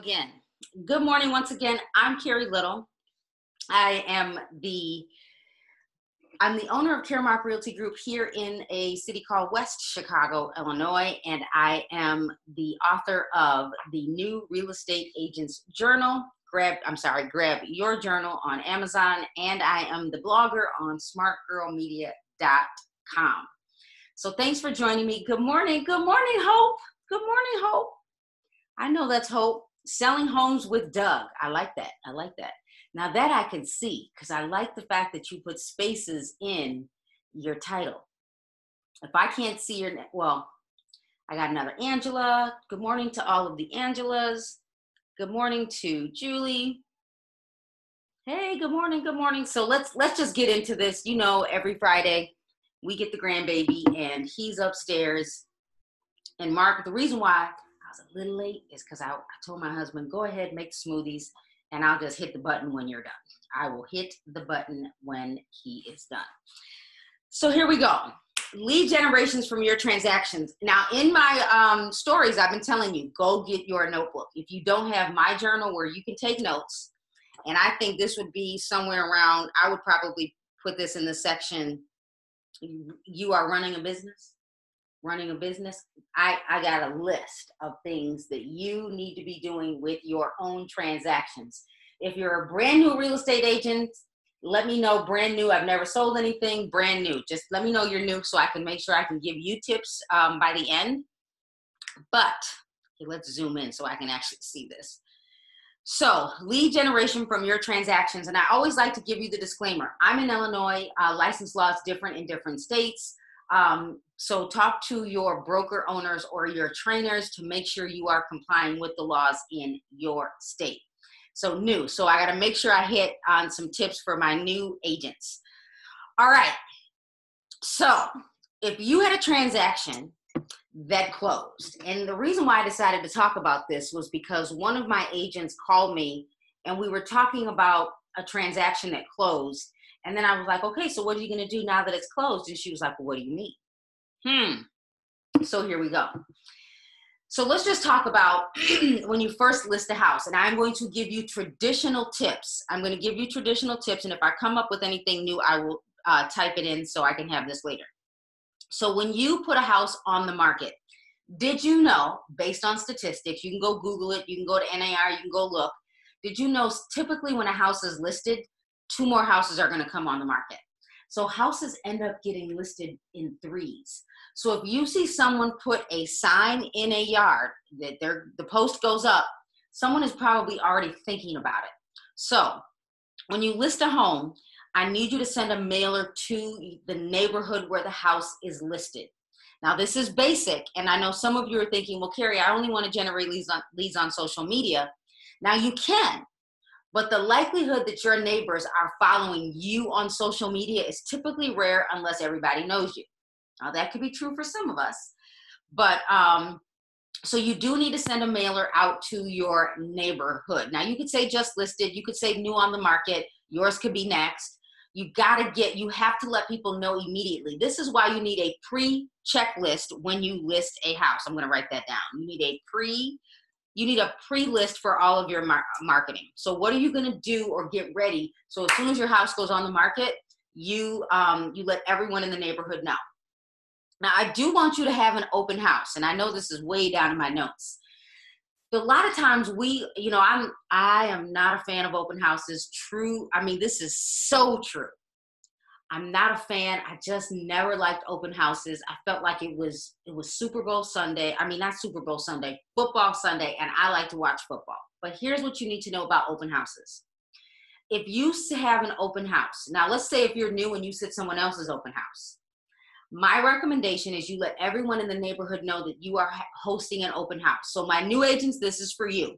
again. Good morning once again. I'm Carrie Little. I am the I'm the owner of Caremark Realty Group here in a city called West Chicago, Illinois, and I am the author of the new Real Estate Agents Journal. Grab, I'm sorry, grab your journal on Amazon, and I am the blogger on smartgirlmedia.com. So thanks for joining me. Good morning. Good morning, Hope. Good morning, Hope. I know that's Hope. Selling homes with Doug. I like that. I like that. Now that I can see, because I like the fact that you put spaces in your title. If I can't see your, well, I got another Angela. Good morning to all of the Angelas. Good morning to Julie. Hey, good morning, good morning. So let's let's just get into this. You know, every Friday we get the grandbaby and he's upstairs. And Mark, the reason why was a little late is because I, I told my husband, go ahead, make smoothies and I'll just hit the button when you're done. I will hit the button when he is done. So here we go. Lead generations from your transactions. Now, in my um, stories, I've been telling you, go get your notebook. If you don't have my journal where you can take notes, and I think this would be somewhere around, I would probably put this in the section, you are running a business running a business, I, I got a list of things that you need to be doing with your own transactions. If you're a brand new real estate agent, let me know brand new. I've never sold anything brand new. Just let me know you're new so I can make sure I can give you tips um, by the end. But okay, let's zoom in so I can actually see this. So, lead generation from your transactions. And I always like to give you the disclaimer I'm in Illinois, uh, license law is different in different states. Um, so talk to your broker owners or your trainers to make sure you are complying with the laws in your state. So new. So I got to make sure I hit on some tips for my new agents. All right. So if you had a transaction that closed, and the reason why I decided to talk about this was because one of my agents called me and we were talking about a transaction that closed and then I was like, okay, so what are you going to do now that it's closed? And she was like, well, what do you mean? Hmm. So here we go. So let's just talk about when you first list a house. And I'm going to give you traditional tips. I'm going to give you traditional tips. And if I come up with anything new, I will uh, type it in so I can have this later. So when you put a house on the market, did you know, based on statistics, you can go Google it, you can go to NAR, you can go look. Did you know typically when a house is listed, two more houses are going to come on the market. So houses end up getting listed in threes. So if you see someone put a sign in a yard that the post goes up, someone is probably already thinking about it. So when you list a home, I need you to send a mailer to the neighborhood where the house is listed. Now this is basic, and I know some of you are thinking, well, Carrie, I only want to generate leads on leads on social media. Now you can, but the likelihood that your neighbors are following you on social media is typically rare unless everybody knows you. Now, that could be true for some of us, but um, so you do need to send a mailer out to your neighborhood. Now, you could say just listed, you could say new on the market, yours could be next. You got to get, you have to let people know immediately. This is why you need a pre checklist when you list a house. I'm going to write that down. You need a pre you need a pre-list for all of your mar- marketing. So what are you going to do or get ready? So as soon as your house goes on the market, you um, you let everyone in the neighborhood know. Now I do want you to have an open house, and I know this is way down in my notes. But a lot of times we, you know, I'm I am not a fan of open houses. True, I mean this is so true. I'm not a fan. I just never liked open houses. I felt like it was it was Super Bowl Sunday. I mean, not Super Bowl Sunday, football Sunday, and I like to watch football. But here's what you need to know about open houses. If you have an open house, now let's say if you're new and you sit someone else's open house, my recommendation is you let everyone in the neighborhood know that you are hosting an open house. So my new agents, this is for you.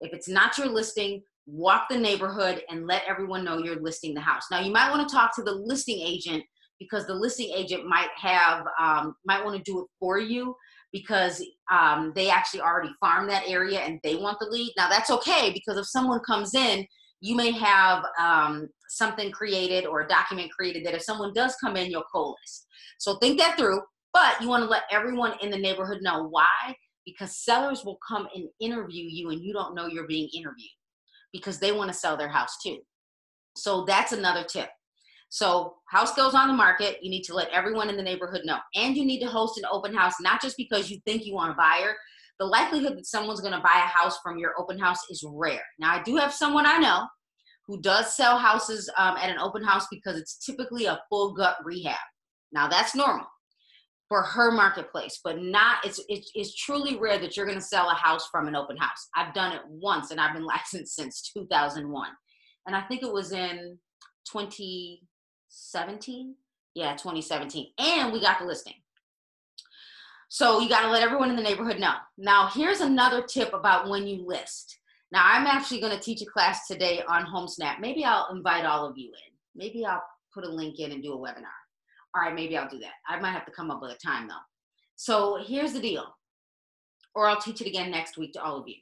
If it's not your listing, walk the neighborhood and let everyone know you're listing the house. Now, you might want to talk to the listing agent because the listing agent might have um, might want to do it for you because um, they actually already farm that area and they want the lead. Now, that's okay because if someone comes in, you may have um, something created or a document created that if someone does come in, you'll co list. So think that through. But you want to let everyone in the neighborhood know why because sellers will come and interview you and you don't know you're being interviewed because they want to sell their house too. So that's another tip. So, house goes on the market, you need to let everyone in the neighborhood know. And you need to host an open house, not just because you think you want a buyer. The likelihood that someone's going to buy a house from your open house is rare. Now, I do have someone I know who does sell houses um, at an open house because it's typically a full gut rehab. Now, that's normal for her marketplace, but not, it's, it's, it's truly rare that you're going to sell a house from an open house. I've done it once and I've been licensed since 2001. And I think it was in 2017. yeah 2017 and we got the listing. So you got to let everyone in the neighborhood know. Now here's another tip about when you list. Now i'm actually going to teach a class today on homesnap maybe i'll invite all of you in. Maybe i'll put a link in and do a webinar all right maybe i'll do that i might have to come up with a time though so here's the deal or i'll teach it again next week to all of you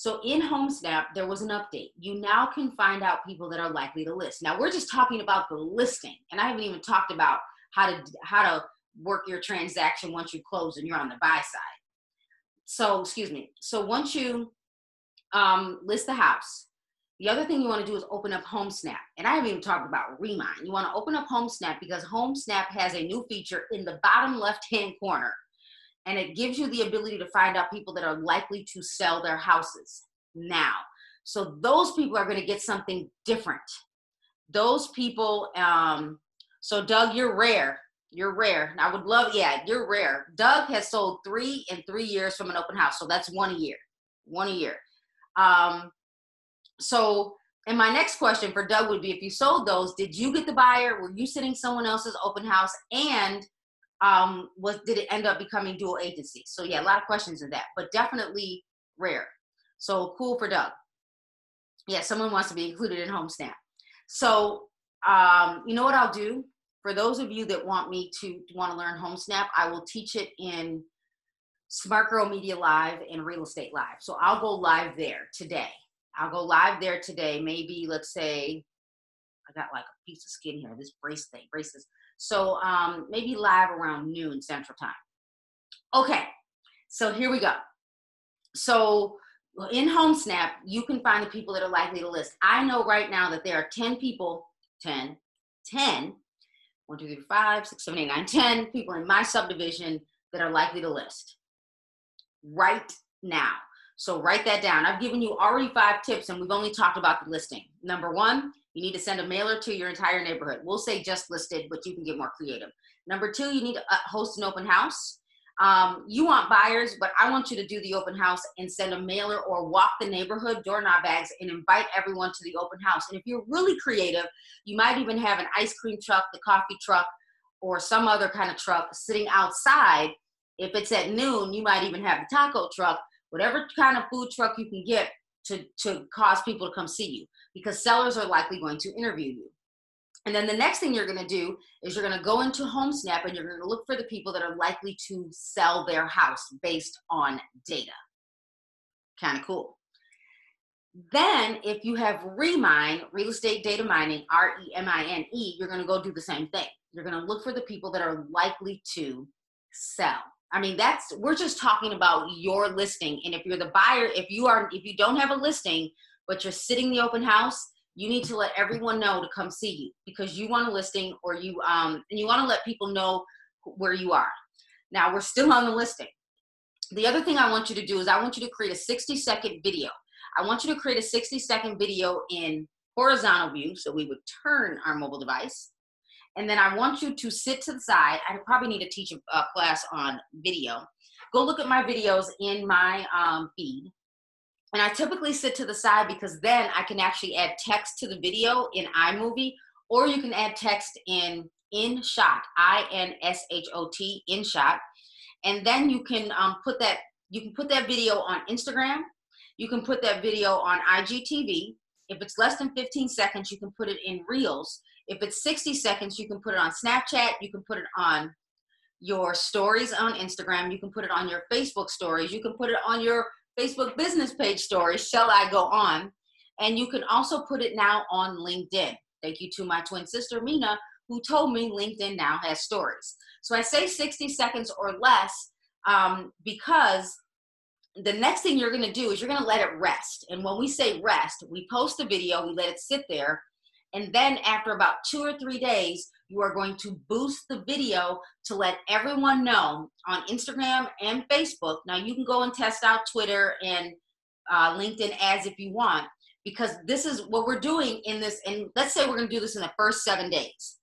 so in HomeSnap, there was an update. You now can find out people that are likely to list. Now we're just talking about the listing, and I haven't even talked about how to how to work your transaction once you close and you're on the buy side. So excuse me. So once you um, list the house, the other thing you want to do is open up HomeSnap. And I haven't even talked about Remine. You want to open up HomeSnap because HomeSnap has a new feature in the bottom left hand corner and it gives you the ability to find out people that are likely to sell their houses now. So those people are going to get something different. Those people, um, so Doug, you're rare. You're rare. I would love, yeah, you're rare. Doug has sold three in three years from an open house. So that's one a year. One a year. Um, so, and my next question for Doug would be if you sold those, did you get the buyer? Were you sitting someone else's open house? And um, was did it end up becoming dual agency? So yeah, a lot of questions in that, but definitely rare. So cool for Doug. Yeah, someone wants to be included in home HomeSnap. So um, you know what I'll do? For those of you that want me to want to learn HomeSnap, I will teach it in Smart Girl Media Live and Real Estate Live. So I'll go live there today. I'll go live there today. Maybe let's say I got like a piece of skin here. This brace thing, braces. So um, maybe live around noon Central Time. Okay, so here we go. So in HomeSnap, you can find the people that are likely to list. I know right now that there are 10 people, 10, 10, 1, 2, 3, 5, 6, 7, 8, 9, 10 people in my subdivision that are likely to list right now. So write that down. I've given you already five tips and we've only talked about the listing. Number one, you need to send a mailer to your entire neighborhood. We'll say just listed, but you can get more creative. Number two, you need to uh, host an open house. Um, you want buyers, but I want you to do the open house and send a mailer or walk the neighborhood doorknob bags and invite everyone to the open house. And if you're really creative, you might even have an ice cream truck, the coffee truck, or some other kind of truck sitting outside. If it's at noon, you might even have the taco truck, whatever kind of food truck you can get to, to cause people to come see you because sellers are likely going to interview you. And then the next thing you're going to do is you're going to go into HomeSnap and you're going to look for the people that are likely to sell their house based on data. Kind of cool. Then, if you have Remine, real estate data mining, R E M I N E, you're going to go do the same thing. You're going to look for the people that are likely to sell. I mean, that's we're just talking about your listing. And if you're the buyer, if you are if you don't have a listing, but you're sitting the open house, you need to let everyone know to come see you because you want a listing or you um and you want to let people know where you are. Now we're still on the listing. The other thing I want you to do is I want you to create a 60 second video. I want you to create a 60 second video in horizontal view. So we would turn our mobile device and then I want you to sit to the side. I probably need to teach a, class on video. Go look at my videos in my um, feed. And I typically sit to the side because then I can actually add text to the video in iMovie, or you can add text in InShot, I-N-S-H-O-T, InShot. And then you can um, put that you can put that video on Instagram. You can put that video on IGTV. If it's less than 15 seconds, you can put it in Reels. If it's 60 seconds, you can put it on Snapchat, you can put it on your stories on Instagram, you can put it on your Facebook stories, you can put it on your Facebook business page stories, shall I go on? And you can also put it now on LinkedIn. Thank you to my twin sister, Mina, who told me LinkedIn now has stories. So I say 60 seconds or less um, because the next thing you're going to do is you're going to let it rest. And when we say rest, we post a video, we let it sit there. And then after about two or three days, you are going to boost the video to let everyone know on Instagram and Facebook. Now, you can go and test out Twitter and uh, LinkedIn ads if you want, because this is what we're doing in this. And let's say we're going to do this in the first seven days.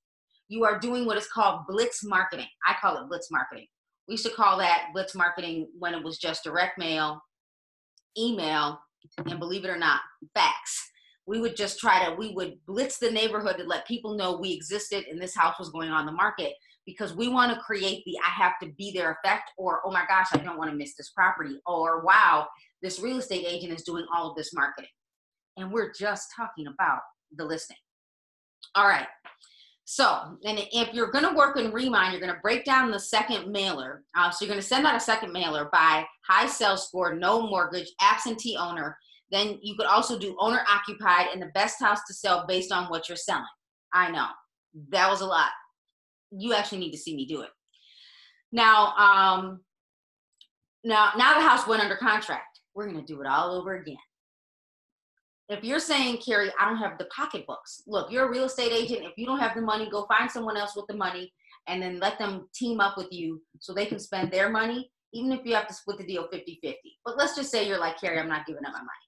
You are doing what is called blitz marketing. I call it blitz marketing. We used to call that blitz marketing when it was just direct mail, email, and believe it or not, fax. We would just try to, we would blitz the neighborhood to let people know we existed and this house was going on the market because we want to create the I have to be there effect or oh my gosh, I don't want to miss this property or wow, this real estate agent is doing all of this marketing. And we're just talking about the listing. All right. So, and if you're going to work in Remine, you're going to break down the second mailer. Uh, so you're going to send out a second mailer by high sales score, no mortgage, absentee owner. Then you could also do owner occupied and the best house to sell based on what you're selling. I know that was a lot. You actually need to see me do it. Now, um, now, now the house went under contract. We're going to do it all over again if you're saying, Carrie, I don't have the pocketbooks, look, you're a real estate agent. If you don't have the money, go find someone else with the money and then let them team up with you so they can spend their money, even if you have to split the deal 50 50. But let's just say you're like, Carrie, I'm not giving up my money.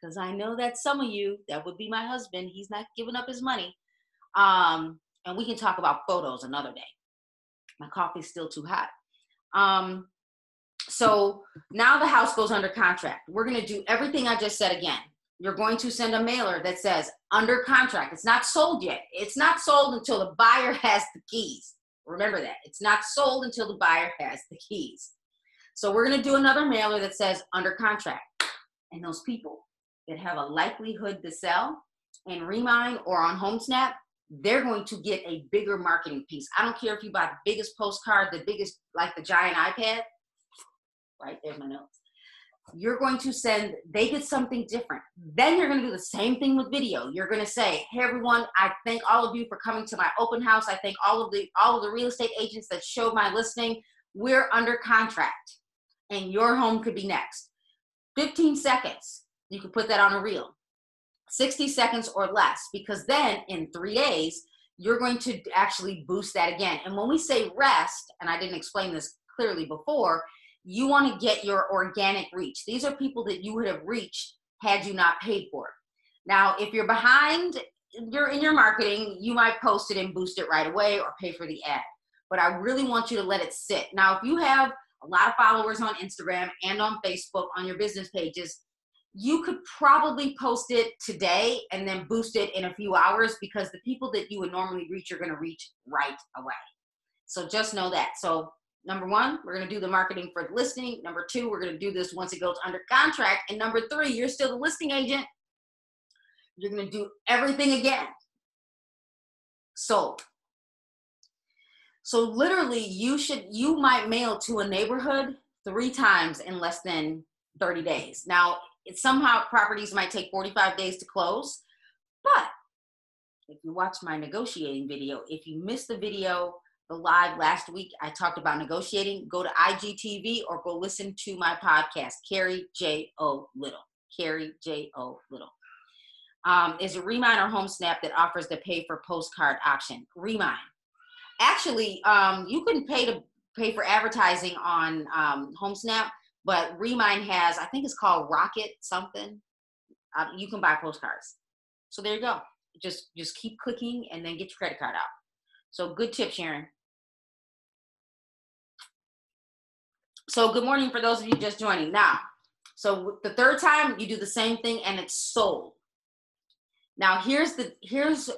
Because I know that some of you, that would be my husband, he's not giving up his money. Um, and we can talk about photos another day. My coffee's still too hot. Um, so now the house goes under contract. We're going to do everything I just said again you're going to send a mailer that says under contract. It's not sold yet. It's not sold until the buyer has the keys. Remember that. It's not sold until the buyer has the keys. So we're going to do another mailer that says under contract. And those people that have a likelihood to sell in Remine or on HomeSnap, they're going to get a bigger marketing piece. I don't care if you buy the biggest postcard, the biggest, like the giant iPad. Right, there's my notes you're going to send they get something different. Then you're going to do the same thing with video. You're going to say hey everyone i thank all of you for coming to my open house. I thank all of the all of the real estate agents that showed my listing. We're under contract and your home could be next. 15 seconds you could put that on a reel 60 seconds or less because then in three days you're going to actually boost that again and when we say rest and i didn't explain this clearly before you want to get your organic reach. These are people that you would have reached had you not paid for it. Now, if you're behind, you're in your marketing, you might post it and boost it right away or pay for the ad. But I really want you to let it sit. Now, if you have a lot of followers on Instagram and on Facebook on your business pages, you could probably post it today and then boost it in a few hours because the people that you would normally reach are going to reach right away. So just know that. So Number one, we're going to do the marketing for the listing. Number two, we're going to do this once it goes under contract. And number three, you're still the listing agent. You're going to do everything again. Sold. So literally, you should you might mail to a neighborhood three times in less than 30 days. Now, somehow properties might take 45 days to close, but if you watch my negotiating video, if you missed the video the live last week, I talked about negotiating. Go to IGTV or go listen to my podcast, Carrie J. O. Little. Carrie J. O. Little. Um, is a Remine or HomeSnap that offers the pay for postcard option. Remine. Actually, um, you can pay to pay for advertising on um, HomeSnap, but Remine has, I think it's called Rocket something. Uh, you can buy postcards. So there you go. Just just keep clicking and then get your credit card out. So good tip, Sharon. So good morning for those of you just joining. Now, so the third time you do the same thing and it's sold. Now here's the here's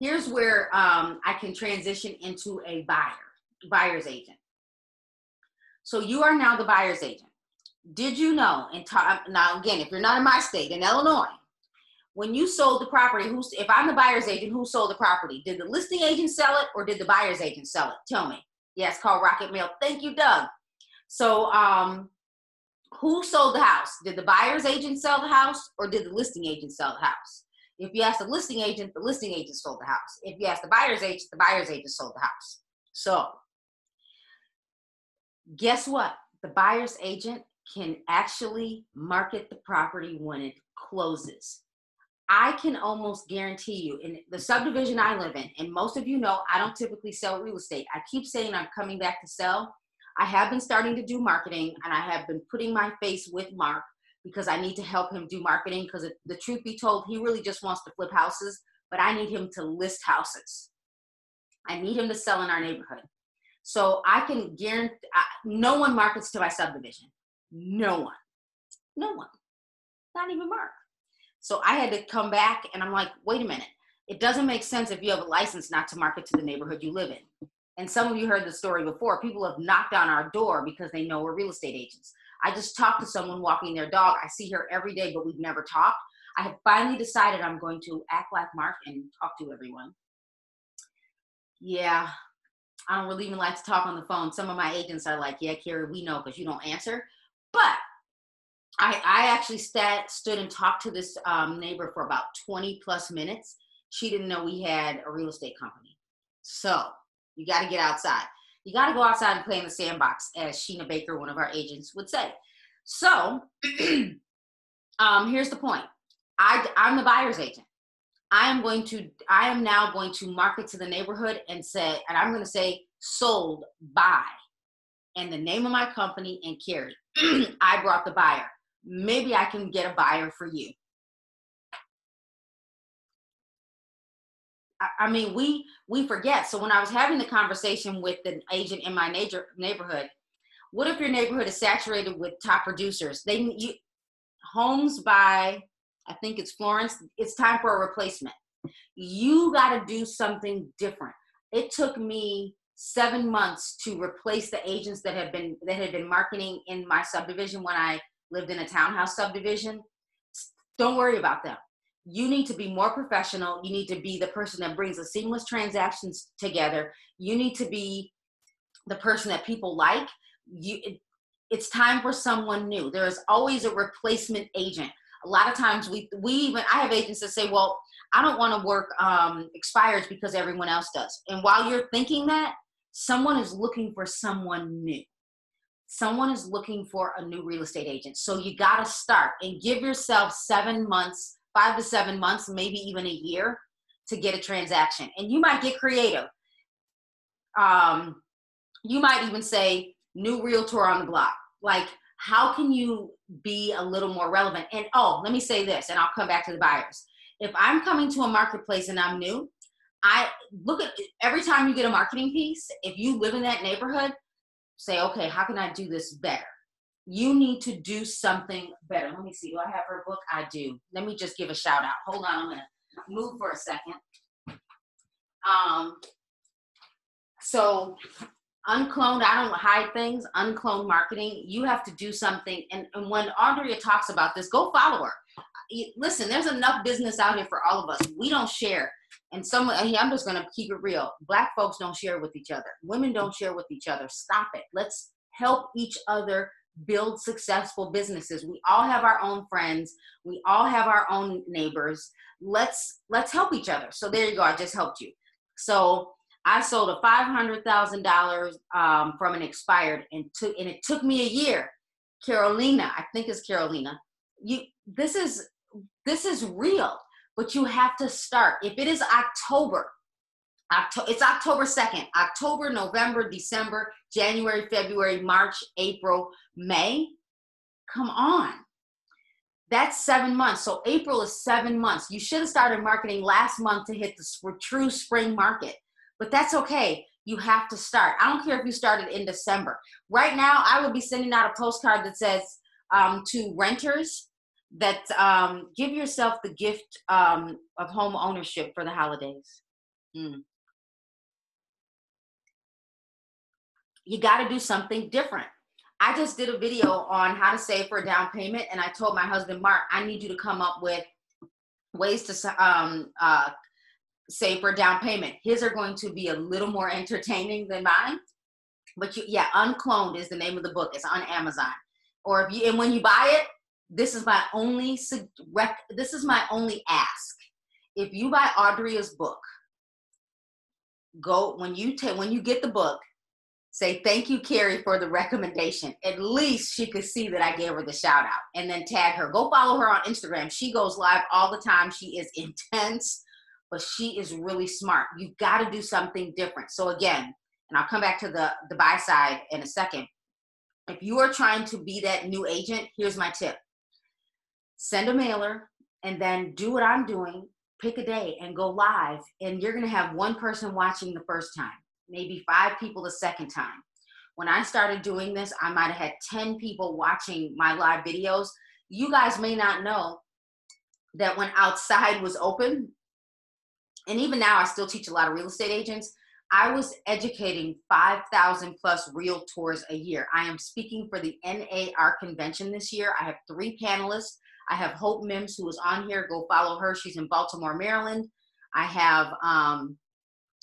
here's where um, I can transition into a buyer, buyer's agent. So you are now the buyer's agent. Did you know? And ta- now again, if you're not in my state, in Illinois, when you sold the property, who's if I'm the buyer's agent, who sold the property? Did the listing agent sell it or did the buyer's agent sell it? Tell me. Yes, call Rocket Mail. Thank you, Doug. So, um, who sold the house? Did the buyer's agent sell the house or did the listing agent sell the house? If you ask the listing agent, the listing agent sold the house. If you ask the buyer's agent, the buyer's agent sold the house. So, guess what? The buyer's agent can actually market the property when it closes. I can almost guarantee you in the subdivision I live in, and most of you know I don't typically sell real estate. I keep saying I'm coming back to sell. I have been starting to do marketing and I have been putting my face with Mark because I need to help him do marketing because the truth be told, he really just wants to flip houses, but I need him to list houses. I need him to sell in our neighborhood. So I can guarantee no one markets to my subdivision. No one. No one. Not even Mark. So I had to come back and I'm like, wait a minute. It doesn't make sense if you have a license not to market to the neighborhood you live in. And some of you heard the story before. People have knocked on our door because they know we're real estate agents. I just talked to someone walking their dog. I see her every day, but we've never talked. I have finally decided I'm going to act like Mark and talk to everyone. Yeah, I don't really even like to talk on the phone. Some of my agents are like, yeah, Carrie, we know because you don't answer. But I, I actually sat, stood and talked to this um, neighbor for about 20 plus minutes. She didn't know we had a real estate company. So you got to get outside. You got to go outside and play in the sandbox, as Sheena Baker, one of our agents, would say. So um, here's the point. I, I'm the buyer's agent. I am going to, I am now going to market to the neighborhood and say, and I'm going to say sold by and the name of my company and Carrie. I brought the buyer. Maybe I can get a buyer for you. I mean, we we forget. So when I was having the conversation with the agent in my neighbor, neighborhood, what if your neighborhood is saturated with top producers? They you, homes by I think it's Florence. It's time for a replacement. You got to do something different. It took me seven months to replace the agents that had been that had been marketing in my subdivision when I lived in a townhouse subdivision. Don't worry about them you need to be more professional. You need to be the person that brings the seamless transactions together. You need to be the person that people like. You, it, it's time for someone new. There is always a replacement agent. A lot of times we we even I have agents that say, "Well, I don't want to work um, expires because everyone else does." And while you're thinking that, someone is looking for someone new. Someone is looking for a new real estate agent. So you got to start and give yourself seven months five to seven months, maybe even a year to get a transaction. And you might get creative. Um, you might even say, new realtor on the block. Like, how can you be a little more relevant? And oh, let me say this, and I'll come back to the buyers. If I'm coming to a marketplace and I'm new, I look at every time you get a marketing piece, if you live in that neighborhood, say, okay, how can I do this better? you need to do something better. Let me see. Do I have her book? I do. Let me just give a shout out. Hold on. I'm to move for a second. Um, so uncloned, I don't hide things, uncloned marketing, you have to do something. And, and when Andrea talks about this, go follow her. Listen, there's enough business out here for all of us. We don't share. And some, I'm just going to keep it real. Black folks don't share with each other. Women don't share with each other. Stop it. Let's help each other build successful businesses we all have our own friends we all have our own neighbors let's let's help each other so there you go i just helped you so i sold a $500000 um, from an expired and took and it took me a year carolina i think it's carolina you this is this is real but you have to start if it is october October, it's October 2nd, October, November, December, January, February, March, April, May. Come on. That's seven months. So April is seven months. You should have started marketing last month to hit the true spring market, but that's okay. You have to start. I don't care if you started in December. Right now, I would be sending out a postcard that says um, to renters that um, give yourself the gift um, of home ownership for the holidays. Mm. you got to do something different. I just did a video on how to save for a down payment, and I told my husband Mark, I need you to come up with ways to um, uh, save for a down payment. His are going to be a little more entertaining than mine, but you, yeah, Uncloned is the name of the book. It's on Amazon, or if you and when you buy it, this is my only rec- this is my only ask. If you buy Audrey's book, go when you take when you get the book say thank you carrie for the recommendation. At least she could see that i gave her the shout out and then tag her. Go follow her on instagram. She goes live all the time. She is intense but she is really smart. You've got to do something different. So again and i'll come back to the the buy side in a second. If you are trying to be that new agent here's my tip send a mailer and then do what i'm doing pick a day and go live and you're to have one person watching the first time maybe five people the second time. When I started doing this, I might have had 10 people watching my live videos. You guys may not know that when outside was open, and even now I still teach a lot of real estate agents, I was educating 5,000 plus realtors a year. I am speaking for the NAR convention this year. I have three panelists. I have Hope Mims, who is on here. Go follow her. She's in Baltimore, Maryland. I have um,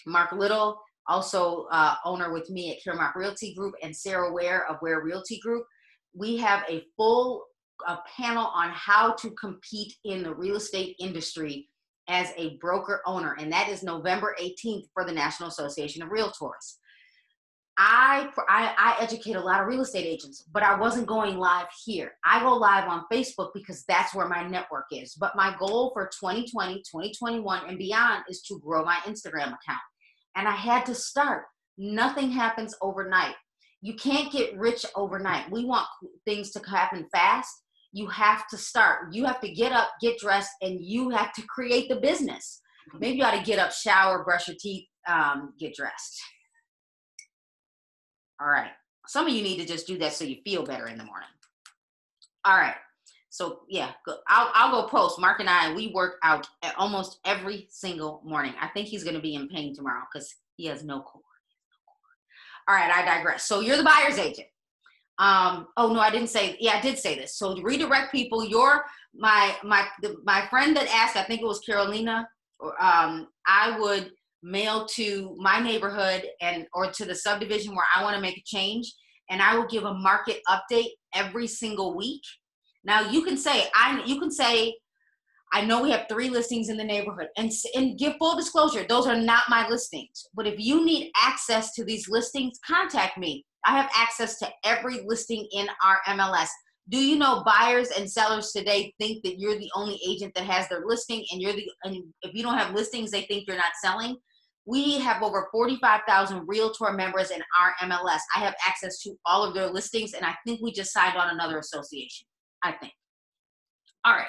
Mark Little also uh, owner with me at Caremark Realty Group, and Sarah Ware of Ware Realty Group. We have a full uh, panel on how to compete in the real estate industry as a broker owner, and that is November 18th for the National Association of Realtors. I, I, I educate a lot of real estate agents, but I wasn't going live here. I go live on Facebook because that's where my network is. But my goal for 2020, 2021, and beyond is to grow my Instagram account and I had to start. Nothing happens overnight. You can't get rich overnight. We want things to happen fast. You have to start. You have to get up, get dressed, and you have to create the business. Maybe you ought to get up, shower, brush your teeth, um, get dressed. All right. Some of you need to just do that so you feel better in the morning. All right. So yeah, I'll I'll go post. Mark and I we work out almost every single morning. I think he's going to be in pain tomorrow because he has no core. All right, I digress. So you're the buyer's agent. Um, oh no, I didn't say. Yeah, I did say this. So redirect people, you're my my the, my friend that asked. I think it was Carolina. Or, um, I would mail to my neighborhood and or to the subdivision where I want to make a change, and I will give a market update every single week now you can say I you can say I know we have three listings in the neighborhood and and give full disclosure those are not my listings. But if you need access to these listings, contact me. I have access to every listing in our MLS. Do you know buyers and sellers today think that you're the only agent that has their listing and you're the and if you don't have listings they think you're not selling? We have over 45,000 realtor members in our MLS. I have access to all of their listings and I think we just signed on another association. I think. All right.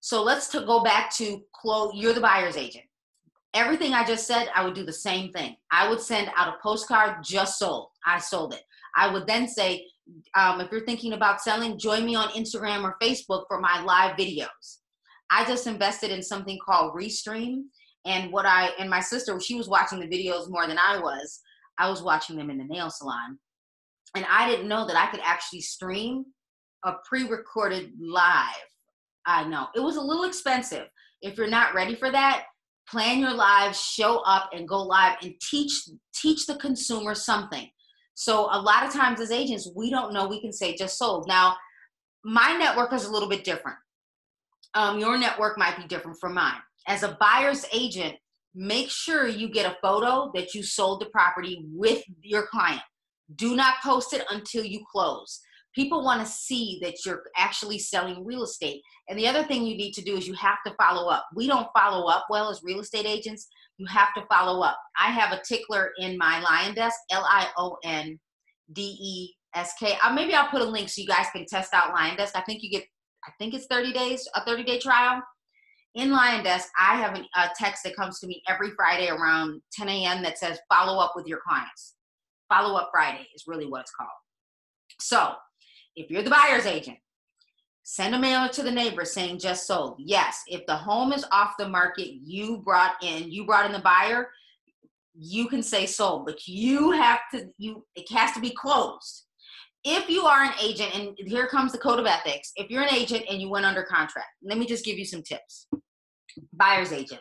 So let's to go back to close. You're the buyer's agent. Everything I just said, I would do the same thing. I would send out a postcard, just sold. I sold it. I would then say, um, if you're thinking about selling, join me on Instagram or Facebook for my live videos. I just invested in something called Restream. And what I, and my sister, she was watching the videos more than I was. I was watching them in the nail salon. And I didn't know that I could actually stream a pre-recorded live. I know it was a little expensive. If you're not ready for that, plan your live, show up and go live and teach teach the consumer something. So a lot of times as agents, we don't know we can say just sold. Now, my network is a little bit different. Um, your network might be different from mine. As a buyer's agent, make sure you get a photo that you sold the property with your client. Do not post it until you close people want to see that you're actually selling real estate. And the other thing you need to do is you have to follow up. We don't follow up well as real estate agents. You have to follow up. I have a tickler in my Lion Desk, L I O N D E S K. Uh, maybe I'll put a link so you guys can test out Lion Desk. I think you get, I think it's 30 days, a 30 day trial. In Lion Desk, I have an, a text that comes to me every Friday around 10 a.m. that says follow up with your clients. Follow up Friday is really what it's called. So if you're the buyer's agent, send a mailer to the neighbor saying just sold. Yes, if the home is off the market, you brought in, you brought in the buyer, you can say sold, but you have to, you, it has to be closed. If you are an agent, and here comes the code of ethics, if you're an agent and you went under contract, let me just give you some tips. Buyer's agent,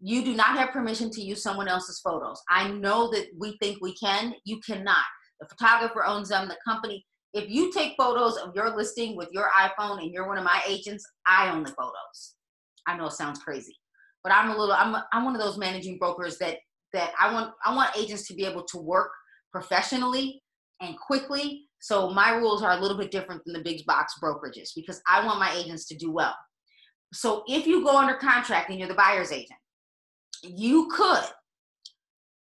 you do not have permission to use someone else's photos. I know that we think we can, you cannot. The photographer owns them, the company, if you take photos of your listing with your iPhone and you're one of my agents, I own the photos. I know it sounds crazy, but I'm a little I'm I'm one of those managing brokers that that I want I want agents to be able to work professionally and quickly. So my rules are a little bit different than the big box brokerages because I want my agents to do well. So if you go under contract and you're the buyer's agent, you could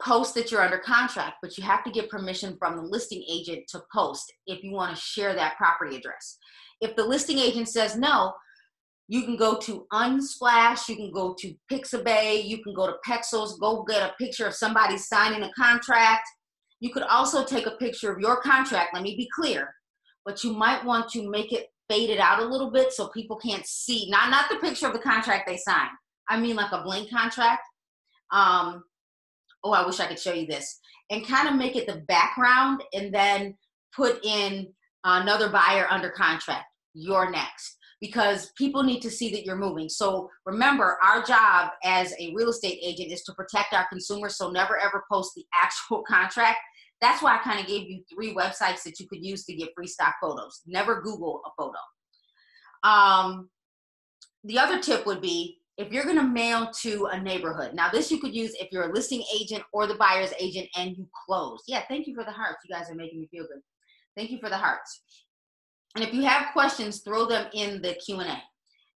post that you're under contract, but you have to get permission from the listing agent to post if you want to share that property address. If the listing agent says no, you can go to Unsplash, you can go to Pixabay, you can go to Pexels, go get a picture of somebody signing a contract. You could also take a picture of your contract, let me be clear, but you might want to make it faded out a little bit so people can't see, not, not the picture of the contract they signed. I mean like a blank contract. Um, oh, I wish I could show you this. And kind of make it the background and then put in another buyer under contract. You're next because people need to see that you're moving. So remember, our job as a real estate agent is to protect our consumers. So never ever post the actual contract. That's why I kind of gave you three websites that you could use to get free stock photos. Never Google a photo. Um, the other tip would be if you're going to mail to a neighborhood. Now, this you could use if you're a listing agent or the buyer's agent and you close. Yeah, thank you for the hearts. You guys are making me feel good. Thank you for the hearts. And if you have questions, throw them in the Q&A.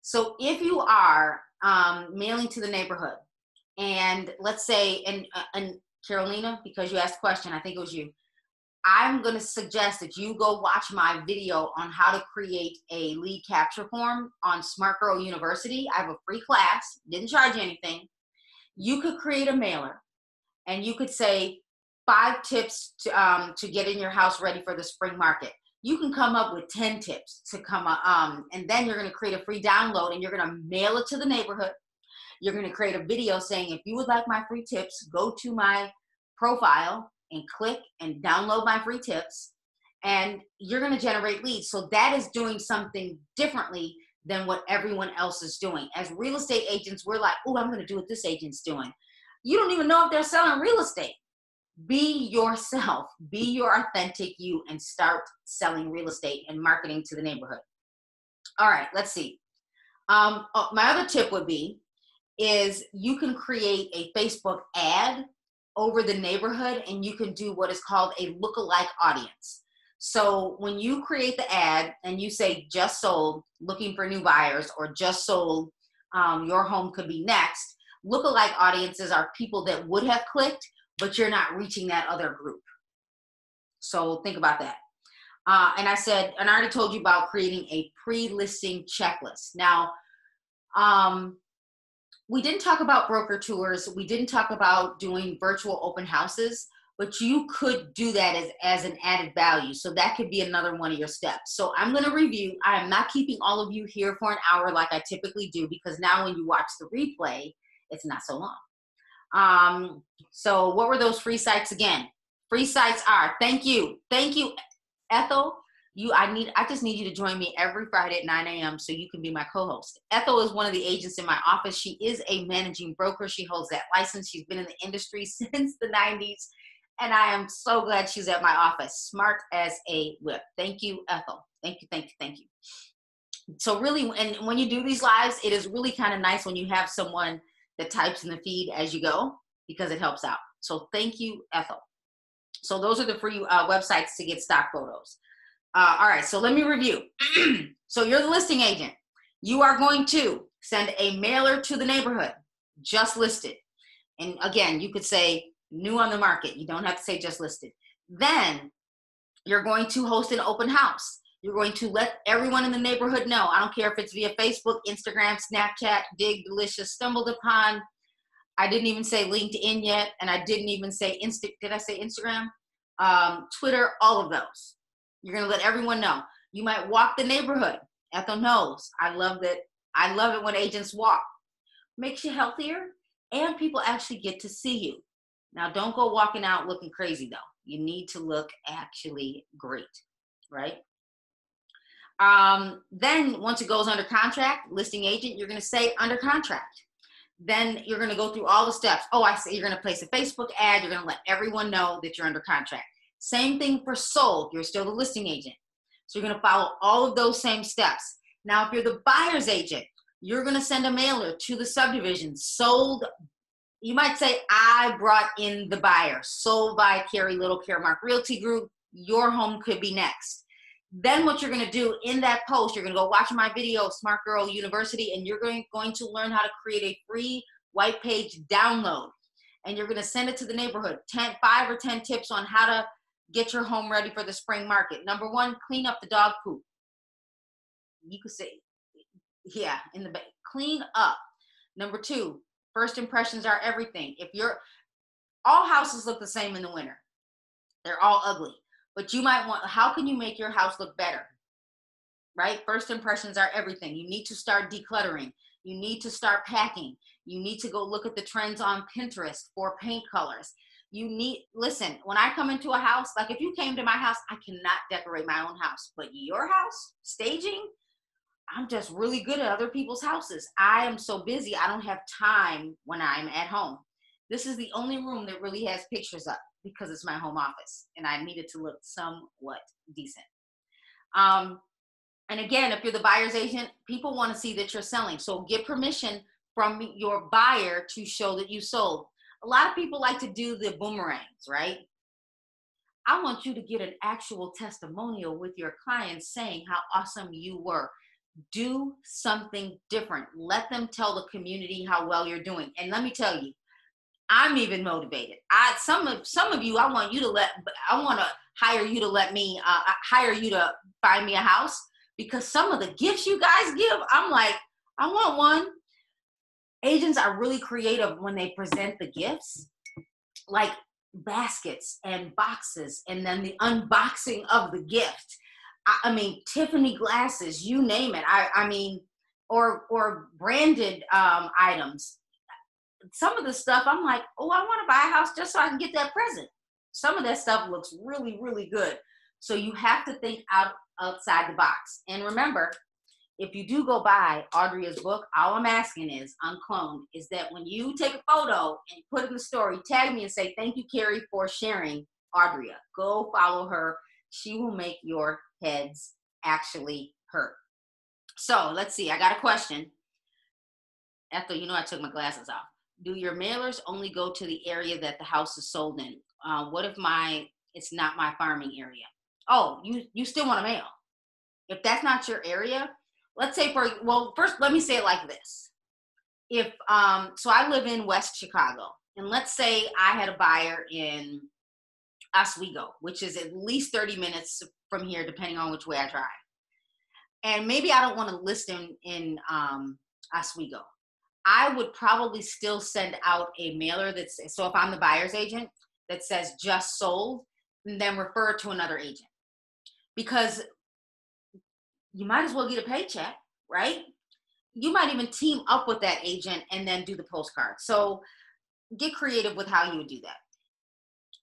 So if you are um, mailing to the neighborhood, and let's say, and, and Carolina, because you asked a question, I think it was you. I'm going to suggest that you go watch my video on how to create a lead capture form on Smart Girl University. I have a free class, didn't charge anything. You could create a mailer and you could say five tips to, um, to get in your house ready for the spring market you can come up with 10 tips to come up um, and then you're going to create a free download and you're going to mail it to the neighborhood you're going to create a video saying if you would like my free tips go to my profile and click and download my free tips and you're going to generate leads. So that is doing something differently than what everyone else is doing. As real estate agents we're like oh i'm going to do what this agent's doing. You don't even know if they're selling real estate. Be yourself, be your authentic you, and start selling real estate and marketing to the neighborhood. All right, let's see. Um, oh, my other tip would be is you can create a Facebook ad over the neighborhood and you can do what is called a lookalike audience. So when you create the ad and you say just sold, looking for new buyers, or just sold, um, your home could be next, lookalike audiences are people that would have clicked but you're not reaching that other group. So think about that. Uh, and I said, and I already told you about creating a pre-listing checklist. Now, um, we didn't talk about broker tours. We didn't talk about doing virtual open houses, but you could do that as, as an added value. So that could be another one of your steps. So I'm going to review. I am not keeping all of you here for an hour like I typically do because now when you watch the replay, it's not so long. Um, so what were those free sites again? Free sites are, thank you. Thank you, Ethel. You, I need, I just need you to join me every Friday at 9 a.m. so you can be my co-host. Ethel is one of the agents in my office. She is a managing broker. She holds that license. She's been in the industry since the 90s. And I am so glad she's at my office. Smart as a whip. Thank you, Ethel. Thank you, thank you, thank you. So really, and when you do these lives, it is really kind of nice when you have someone that types in the feed as you go because it helps out. So thank you, Ethel. So those are the free uh, websites to get stock photos. Uh, all right, so let me review. so you're the listing agent. You are going to send a mailer to the neighborhood, just listed. And again, you could say new on the market. You don't have to say just listed. Then you're going to host an open house. You're going to let everyone in the neighborhood know. I don't care if it's via Facebook, Instagram, Snapchat, Digg, Delicious, Stumbled Upon. I didn't even say LinkedIn yet, and I didn't even say Insta. Did I say Instagram? Um, Twitter, all of those. You're gonna let everyone know. You might walk the neighborhood. Ethel knows. I love that. I love it when agents walk. Makes you healthier, and people actually get to see you. Now, don't go walking out looking crazy though. You need to look actually great, right? Um, then once it goes under contract, listing agent, you're going to say under contract. Then you're going to go through all the steps. Oh, I see. You're going to place a Facebook ad. You're going to let everyone know that you're under contract. Same thing for sold. You're still the listing agent. So you're going to follow all of those same steps. Now, if you're the buyer's agent, you're going to send a mailer to the subdivision sold you might say, I brought in the buyer, sold by Carrie Little Caremark Realty Group. Your home could be next. Then what you're going to do in that post, you're going to go watch my video, Smart Girl University, and you're going, going to learn how to create a free white page download. And you're going to send it to the neighborhood. 10, five or 10 tips on how to get your home ready for the spring market. Number one, clean up the dog poop. You could say, yeah, in the clean up. Number two, first impressions are everything. If you're, all houses look the same in the winter. They're all ugly. But you might want, how can you make your house look better? Right? First impressions are everything. You need to start decluttering. You need to start packing. You need to go look at the trends on Pinterest for paint colors. You need, listen, when I come into a house, like if you came to my house, I cannot decorate my own house, but your house, staging, I'm just really good at other people's houses. I am so busy, I don't have time when I'm at home. This is the only room that really has pictures up because it's my home office and I need it to look somewhat decent. Um, and again, if you're the buyer's agent, people want to see that you're selling. So get permission from your buyer to show that you sold. A lot of people like to do the boomerangs, right? I want you to get an actual testimonial with your clients saying how awesome you were. Do something different. Let them tell the community how well you're doing. And let me tell you, I'm even motivated. I some of some of you, I want you to let I want to hire you to let me uh, hire you to find me a house because some of the gifts you guys give, I'm like, I want one. Agents are really creative when they present the gifts, like baskets and boxes, and then the unboxing of the gift. I, I mean, Tiffany glasses, you name it. I, I mean, or or branded um, items some of the stuff I'm like, oh, I want to buy a house just so I can get that present. Some of that stuff looks really, really good. So you have to think out outside the box. And remember, if you do go buy Audria's book, all I'm asking is, uncloned, is that when you take a photo and put it in the story, tag me and say, thank you, Carrie, for sharing Audria. Go follow her. She will make your heads actually hurt. So let's see. I got a question. Ethel, you know I took my glasses off do your mailers only go to the area that the house is sold in? Uh, what if my it's not my farming area? Oh, you you still want to mail? If that's not your area, let's say for well, first let me say it like this. If um, so, I live in West Chicago, and let's say I had a buyer in Oswego, which is at least 30 minutes from here, depending on which way I drive. And maybe I don't want to list in in um, Oswego. I would probably still send out a mailer that's so if I'm the buyer's agent that says just sold, and then refer to another agent because you might as well get a paycheck, right? You might even team up with that agent and then do the postcard. So get creative with how you would do that.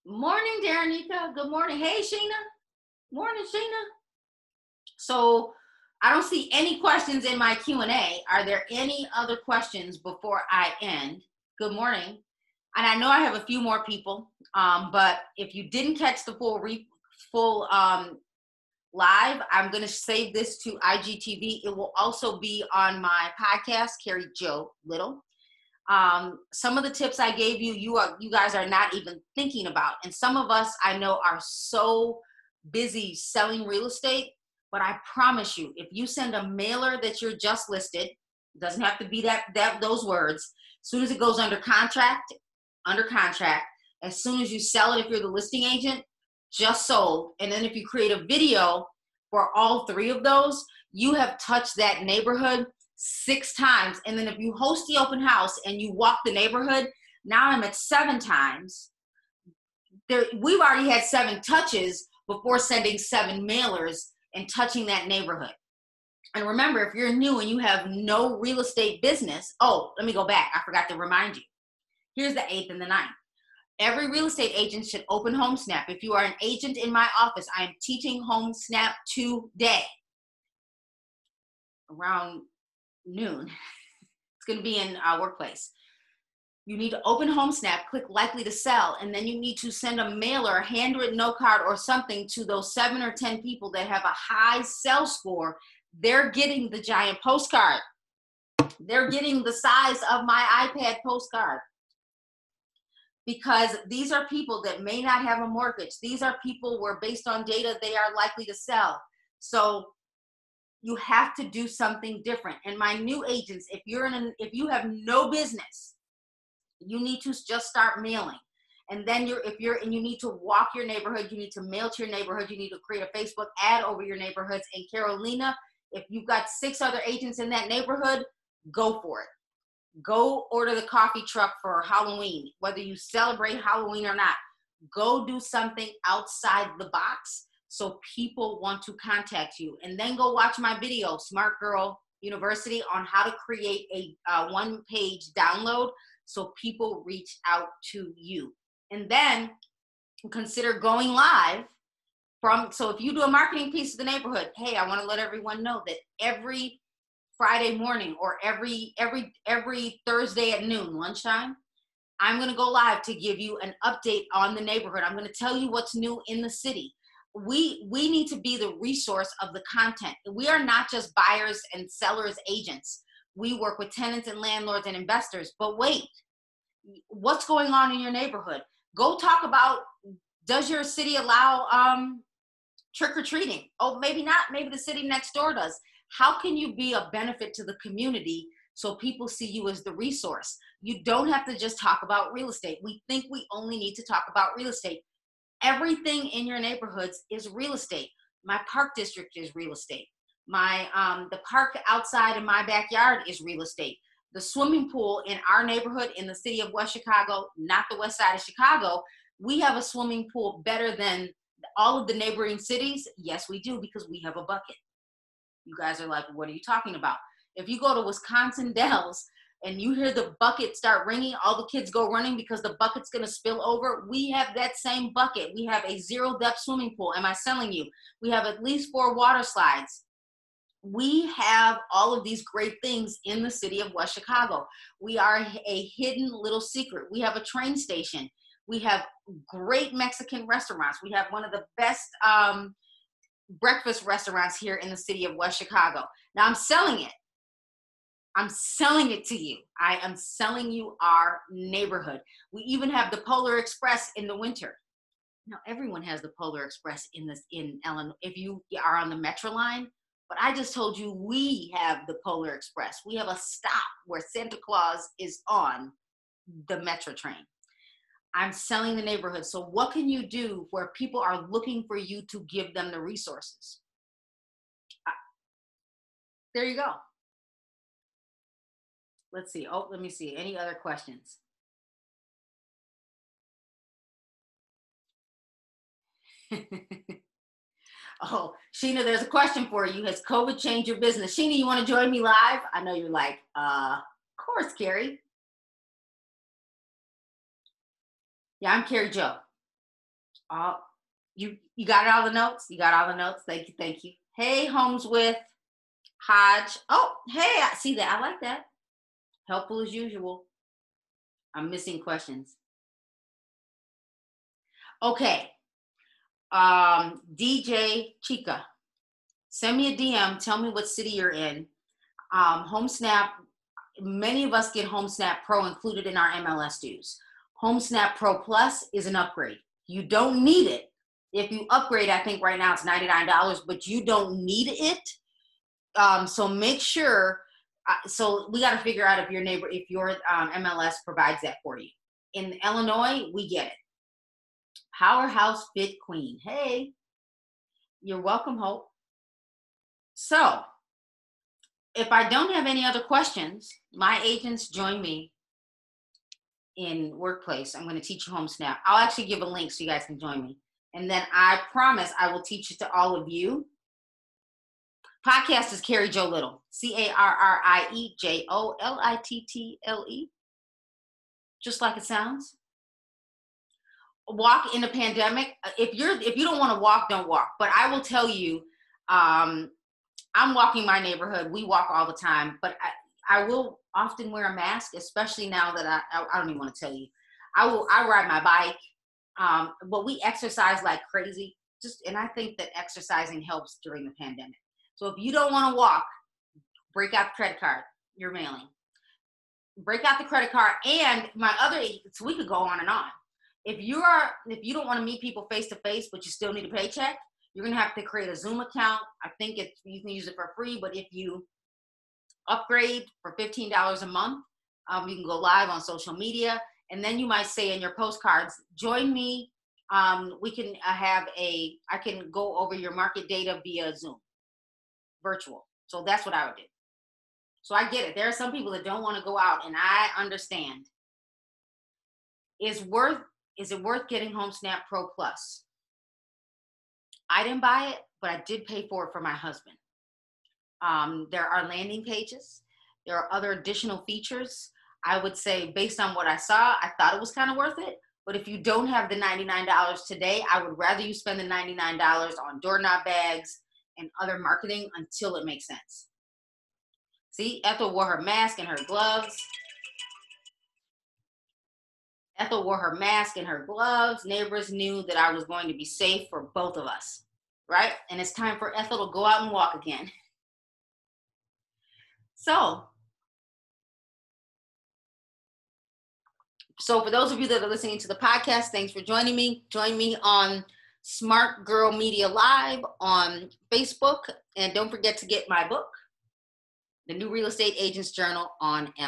Morning, Darenika. Good morning. Hey, Sheena. Morning, Sheena. So I don't see any questions in my Q&A. Are there any other questions before I end? Good morning. And I know I have a few more people, um, but if you didn't catch the full re- full um, live, I'm going to save this to IGTV. It will also be on my podcast, Carrie Jo Little. Um, some of the tips I gave you, you are you guys are not even thinking about, and some of us I know are so busy selling real estate but I promise you, if you send a mailer that you're just listed, doesn't have to be that that those words. As soon as it goes under contract, under contract, as soon as you sell it, if you're the listing agent, just sold. And then if you create a video for all three of those, you have touched that neighborhood six times. And then if you host the open house and you walk the neighborhood, now I'm at seven times. There, we've already had seven touches before sending seven mailers and touching that neighborhood. And remember, if you're new and you have no real estate business, oh, let me go back. I forgot to remind you. Here's the eighth and the ninth. Every real estate agent should open HomeSnap. If you are an agent in my office, I am teaching HomeSnap today around noon. It's going to be in our workplace you need to open HomeSnap, click likely to sell, and then you need to send a mailer, a handwritten note card, or something to those seven or 10 people that have a high sell score. They're getting the giant postcard. They're getting the size of my iPad postcard. Because these are people that may not have a mortgage. These are people where, based on data, they are likely to sell. So you have to do something different. And my new agents, if you're in, an, if you have no business, you need to just start mailing. And then you're, if you're, and you need to walk your neighborhood, you need to mail to your neighborhood, you need to create a Facebook ad over your neighborhoods. And Carolina, if you've got six other agents in that neighborhood, go for it go order the coffee truck for Halloween, whether you celebrate Halloween or not. Go do something outside the box so people want to contact you. And then go watch my video, Smart Girl University, on how to create a uh, one page download so people reach out to you. And then consider going live from so if you do a marketing piece of the neighborhood hey i want to let everyone know that every Friday morning or every every every Thursday at noon, lunchtime, I'm going to go live to give you an update on the neighborhood. I'm going to tell you what's new in the city. We we need to be the resource of the content. We are not just buyers and sellers agents. We work with tenants and landlords and investors. But wait, what's going on in your neighborhood? Go talk about does your city allow um, trick or treating? Oh, maybe not. Maybe the city next door does how can you be a benefit to the community so people see you as the resource? You don't have to just talk about real estate. We think we only need to talk about real estate. Everything in your neighborhoods is real estate. My park district is real estate. My um, the park outside in my backyard is real estate. The swimming pool in our neighborhood in the city of West Chicago, not the west side of Chicago, we have a swimming pool better than all of the neighboring cities. Yes, we do because we have a bucket. You guys are like, what are you talking about? If you go to Wisconsin Dells and you hear the bucket start ringing, all the kids go running because the bucket's to spill over. We have that same bucket. We have a zero depth swimming pool. Am I selling you? We have at least four water slides. We have all of these great things in the city of West Chicago. We are a hidden little secret. We have a train station. We have great Mexican restaurants. We have one of the best um, breakfast restaurants here in the city of West Chicago. Now I'm selling it. I'm selling it to you. I am selling you our neighborhood. We even have the Polar Express in the winter. Now everyone has the Polar Express in this in Ellen if you are on the Metro line. But I just told you we have the Polar Express. We have a stop where Santa Claus is on the Metro train. I'm selling the neighborhood. So, what can you do where people are looking for you to give them the resources? Uh, there you go. Let's see. Oh, let me see. Any other questions? oh, Sheena, there's a question for you. Has COVID changed your business? Sheena, you want to join me live? I know you're like, uh, of course, Carrie. Yeah, I'm Carrie Jo. All you you got all the notes? You got all the notes? Thank you, thank you. Hey, Homes with Hodge. Oh, hey, I see that. I like that. Helpful as usual. I'm missing questions. Okay. Um, DJ Chica, send me a DM. Tell me what city you're in. Um, HomeSnap, many of us get HomeSnap Pro included in our MLS dues. HomeSnap Pro Plus is an upgrade. You don't need it. If you upgrade, I think right now it's $99, but you don't need it. Um, so make sure. Uh, so we got to figure out if your neighbor, if your um, MLS provides that for you. In Illinois, we get it. Powerhouse Fit Queen. Hey, you're welcome, Hope. So, if I don't have any other questions, my agents join me in workplace. I'm going to teach you HomeSnap. I'll actually give a link so you guys can join me. And then I promise I will teach it to all of you. Podcast is Carrie Jo Little, C A R R I E J O L I T T L E. Just like it sounds. Walk in the pandemic. If you're if you don't want to walk, don't walk. But I will tell you, um, I'm walking my neighborhood. We walk all the time, but I, I will often wear a mask, especially now that I, I, I don't even want to tell you. I will, I ride my bike, um, but we exercise like crazy. Just, and I think that exercising helps during the pandemic. So if you don't want to walk, break out the credit card, you're mailing. break out the credit card and my other so we could go on and on if you are if you don't want to meet people face to face but you still need a paycheck you're gonna have to create a zoom account i think it's you can use it for free but if you upgrade for $15 a month um, you can go live on social media and then you might say in your postcards join me um, we can uh, have a i can go over your market data via zoom virtual so that's what i would do so I get it. There are some people that don't want to go out, and I understand. Is worth is it worth getting HomeSnap Pro Plus? I didn't buy it, but I did pay for it for my husband. Um, there are landing pages. There are other additional features. I would say, based on what I saw, I thought it was kind of worth it. But if you don't have the $99 today, I would rather you spend the $99 on doorknob bags and other marketing until it makes sense. See, Ethel wore her mask and her gloves. Ethel wore her mask and her gloves. Neighbors knew that I was going to be safe for both of us, right? And it's time for Ethel to go out and walk again. So, so for those of you that are listening to the podcast, thanks for joining me. Join me on Smart Girl Media Live on Facebook. And don't forget to get my book, the New Real Estate Agents Journal on Amazon.